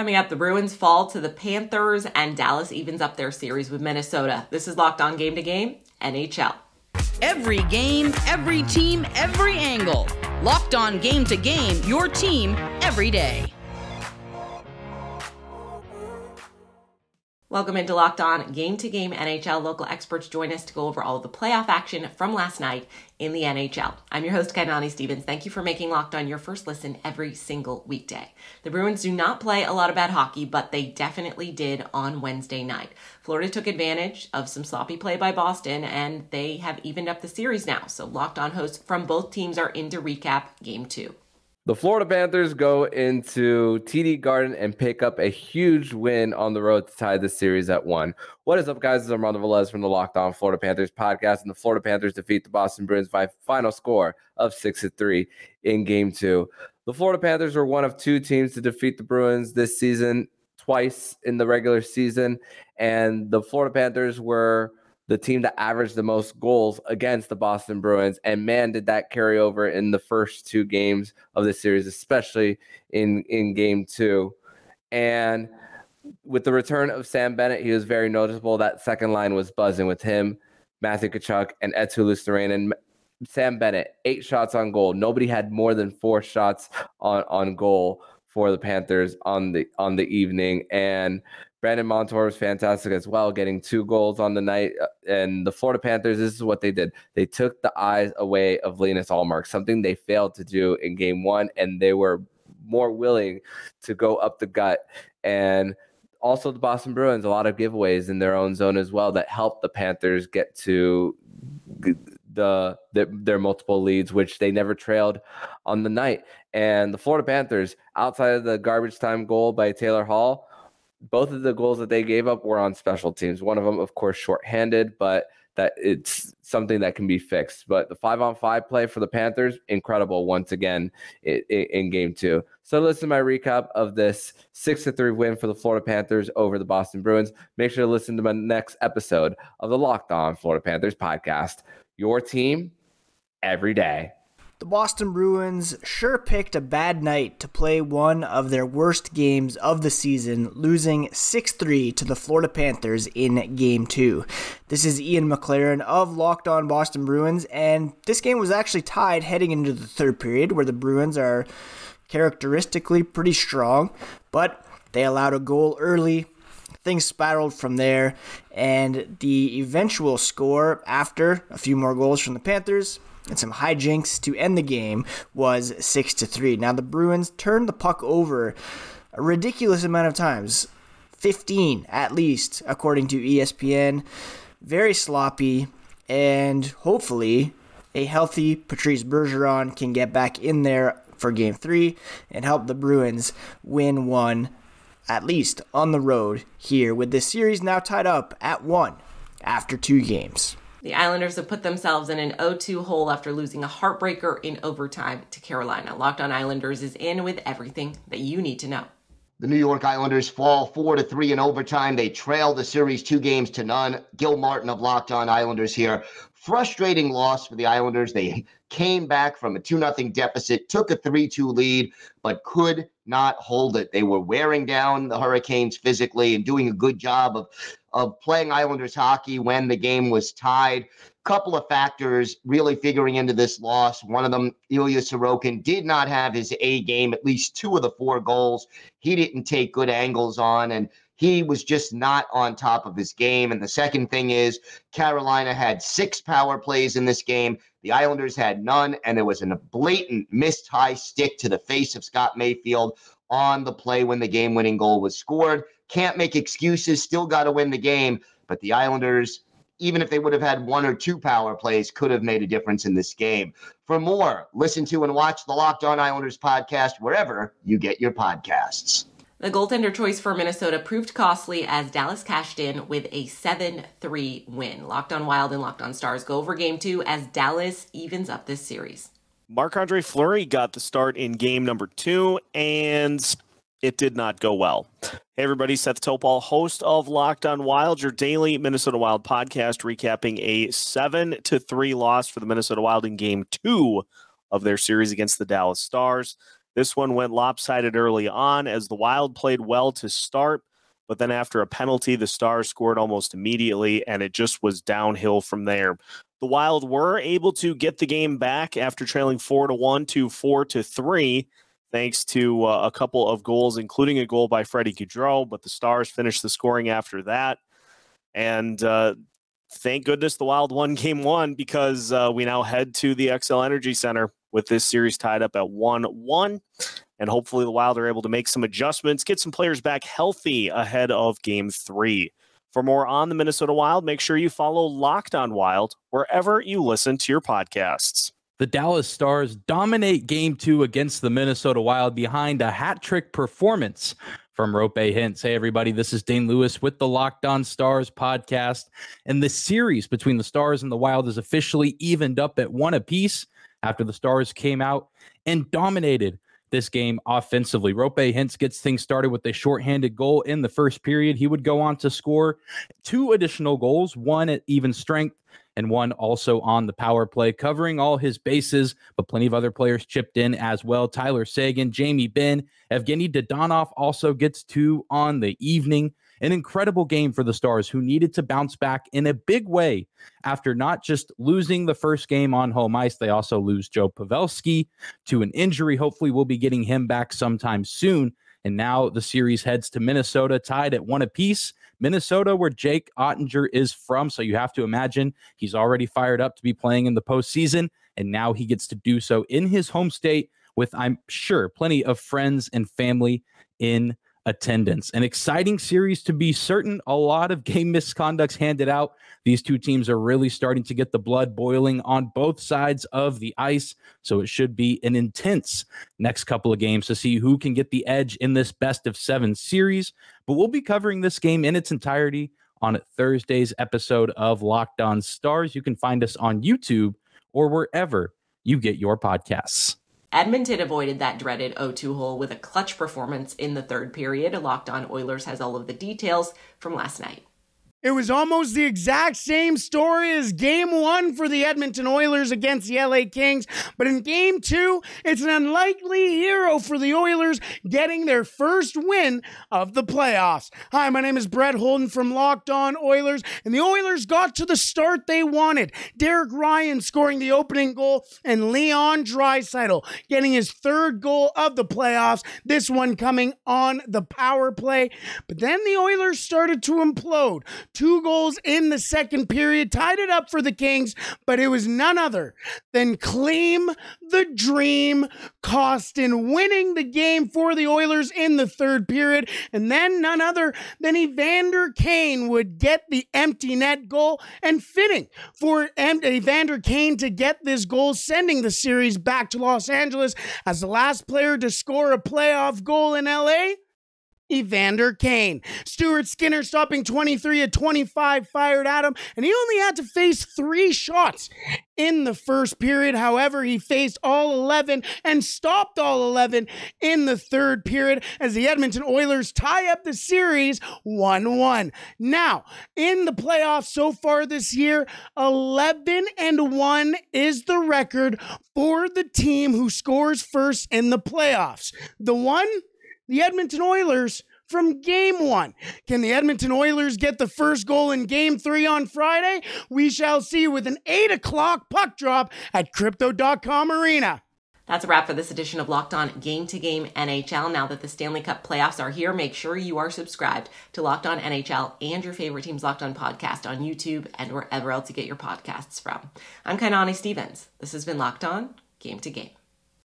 Coming up, the Bruins fall to the Panthers and Dallas evens up their series with Minnesota. This is Locked On Game to Game, NHL. Every game, every team, every angle. Locked On Game to Game, your team every day. Welcome into Locked On Game to Game NHL. Local experts join us to go over all of the playoff action from last night in the NHL. I'm your host, Kainani Stevens. Thank you for making Locked On your first listen every single weekday. The Bruins do not play a lot of bad hockey, but they definitely did on Wednesday night. Florida took advantage of some sloppy play by Boston, and they have evened up the series now. So Locked On hosts from both teams are in to recap Game 2. The Florida Panthers go into TD Garden and pick up a huge win on the road to tie the series at one. What is up, guys? It's Armando Velez from the Locked On Florida Panthers podcast, and the Florida Panthers defeat the Boston Bruins by final score of six to three in Game Two. The Florida Panthers were one of two teams to defeat the Bruins this season, twice in the regular season, and the Florida Panthers were the team that averaged the most goals against the Boston Bruins. And man, did that carry over in the first two games of the series, especially in, in game two. And with the return of Sam Bennett, he was very noticeable. That second line was buzzing with him, Matthew Tkachuk, and Eetu Luostarinen. And Sam Bennett, eight shots on goal. Nobody had more than four shots on, on goal for the Panthers on the on the evening. And Brandon Montour was fantastic as well, getting two goals on the night. Uh, and the Florida Panthers, this is what they did. They took the eyes away of Linus Ullmark, something they failed to do in game one, and they were more willing to go up the gut. And also the Boston Bruins, a lot of giveaways in their own zone as well that helped the Panthers get to the, the, their multiple leads, which they never trailed on the night. And the Florida Panthers, outside of the garbage time goal by Taylor Hall, both of the goals that they gave up were on special teams. One of them, of course, shorthanded, but that it's something that can be fixed. But the five on five play for the Panthers, incredible once again in, in, game two. So listen to my recap of this six to three win for the Florida Panthers over the Boston Bruins. Make sure to listen to my next episode of the Locked On Florida Panthers podcast. Your team every day. The Boston Bruins sure picked a bad night to play one of their worst games of the season, losing 6 3 to the Florida Panthers in Game 2. This is Ian McLaren of Locked On Boston Bruins, and this game was actually tied heading into the third period, where the Bruins are characteristically pretty strong, but they allowed a goal early. Things spiraled from there, and the eventual score after a few more goals from the Panthers and some hijinks to end the game was 6 to 3. Now the Bruins turned the puck over a ridiculous amount of times. 15 at least according to ESPN. Very sloppy and hopefully a healthy Patrice Bergeron can get back in there for game 3 and help the Bruins win one at least on the road here with this series now tied up at 1 after 2 games. The Islanders have put themselves in an 0-2 hole after losing a heartbreaker in overtime to Carolina. Locked on Islanders is in with everything that you need to know. The New York Islanders fall four to three in overtime. They trail the series two games to none. Gil Martin of Locked On Islanders here. Frustrating loss for the Islanders. They came back from a 2 0 deficit, took a 3 2 lead, but could not hold it. They were wearing down the Hurricanes physically and doing a good job of of playing Islanders hockey when the game was tied. Couple of factors really figuring into this loss. One of them, Ilya Sorokin, did not have his A game, at least two of the four goals. He didn't take good angles on, and he was just not on top of his game. And the second thing is, Carolina had six power plays in this game. The Islanders had none, and there was a blatant missed high stick to the face of Scott Mayfield on the play when the game winning goal was scored. Can't make excuses, still got to win the game. But the Islanders, even if they would have had one or two power plays, could have made a difference in this game. For more, listen to and watch the Locked On Islanders podcast wherever you get your podcasts. The goaltender choice for Minnesota proved costly as Dallas cashed in with a 7 3 win. Locked on Wild and Locked on Stars go over game two as Dallas evens up this series. Marc Andre Fleury got the start in game number two, and it did not go well. Hey, everybody, Seth Topal, host of Locked on Wild, your daily Minnesota Wild podcast, recapping a 7 to 3 loss for the Minnesota Wild in game two of their series against the Dallas Stars. This one went lopsided early on as the Wild played well to start, but then after a penalty, the Stars scored almost immediately, and it just was downhill from there. The Wild were able to get the game back after trailing four to one to four to three, thanks to uh, a couple of goals, including a goal by Freddie Gaudreau. But the Stars finished the scoring after that, and uh, thank goodness the Wild won Game One because uh, we now head to the Xcel Energy Center with this series tied up at one one. And hopefully, the Wild are able to make some adjustments, get some players back healthy ahead of game three. For more on the Minnesota Wild, make sure you follow Locked On Wild wherever you listen to your podcasts. The Dallas Stars dominate game two against the Minnesota Wild behind a hat trick performance from Roope Hintz. Hey, everybody, this is Dane Lewis with the Locked On Stars podcast. And the series between the Stars and the Wild is officially evened up at one apiece after the Stars came out and dominated this game offensively. Roope Hintz gets things started with a shorthanded goal in the first period. He would go on to score two additional goals, one at even strength and one also on the power play, covering all his bases, but plenty of other players chipped in as well. Tyler Seguin, Jamie Benn, Evgeny Dadonov also gets two on the evening. An incredible game for the Stars, who needed to bounce back in a big way after not just losing the first game on home ice, they also lose Joe Pavelski to an injury. Hopefully, we'll be getting him back sometime soon. And now the series heads to Minnesota, tied at one apiece. Minnesota, where Jake Oettinger is from. So you have to imagine he's already fired up to be playing in the postseason. And now he gets to do so in his home state with, I'm sure, plenty of friends and family in attendance. An exciting series to be certain. A lot of game misconducts handed out. These two teams are really starting to get the blood boiling on both sides of the ice. So it should be an intense next couple of games to see who can get the edge in this best of seven series. But we'll be covering this game in its entirety on Thursday's episode of Locked On Stars. You can find us on YouTube or wherever you get your podcasts. Edmonton avoided that dreaded 0-2 hole with a clutch performance in the third period. Locked on Oilers has all of the details from last night. It was almost the exact same story as game one for the Edmonton Oilers against the LA Kings. But in game two, it's an unlikely hero for the Oilers getting their first win of the playoffs. Hi, my name is Brett Holden from Locked On Oilers, and the Oilers got to the start they wanted. Derek Ryan scoring the opening goal, and Leon Draisaitl getting his third goal of the playoffs, this one coming on the power play. But then the Oilers started to implode two goals in the second period, tied it up for the Kings, but it was none other than Klim the Dream Kostin winning the game for the Oilers in the third period. And then none other than Evander Kane would get the empty net goal and fitting for Evander Kane to get this goal, sending the series back to Los Angeles as the last player to score a playoff goal in LA Evander Kane. Stuart Skinner stopping 23 at 25 fired at him, and he only had to face three shots in the first period. However, he faced all 11 and stopped all 11 in the third period as the Edmonton Oilers tie up the series 1 1. Now, in the playoffs so far this year, 11 and 1 is the record for the team who scores first in the playoffs. The one the Edmonton Oilers from game one. Can the Edmonton Oilers get the first goal in game three on Friday? We shall see with an 8 o'clock puck drop at Crypto.com Arena. That's a wrap for this edition of Locked On Game to Game NHL. Now that the Stanley Cup playoffs are here, make sure you are subscribed to Locked On NHL and your favorite team's Locked On podcast on YouTube and wherever else you get your podcasts from. I'm Kainani Stevens. This has been Locked On Game to Game.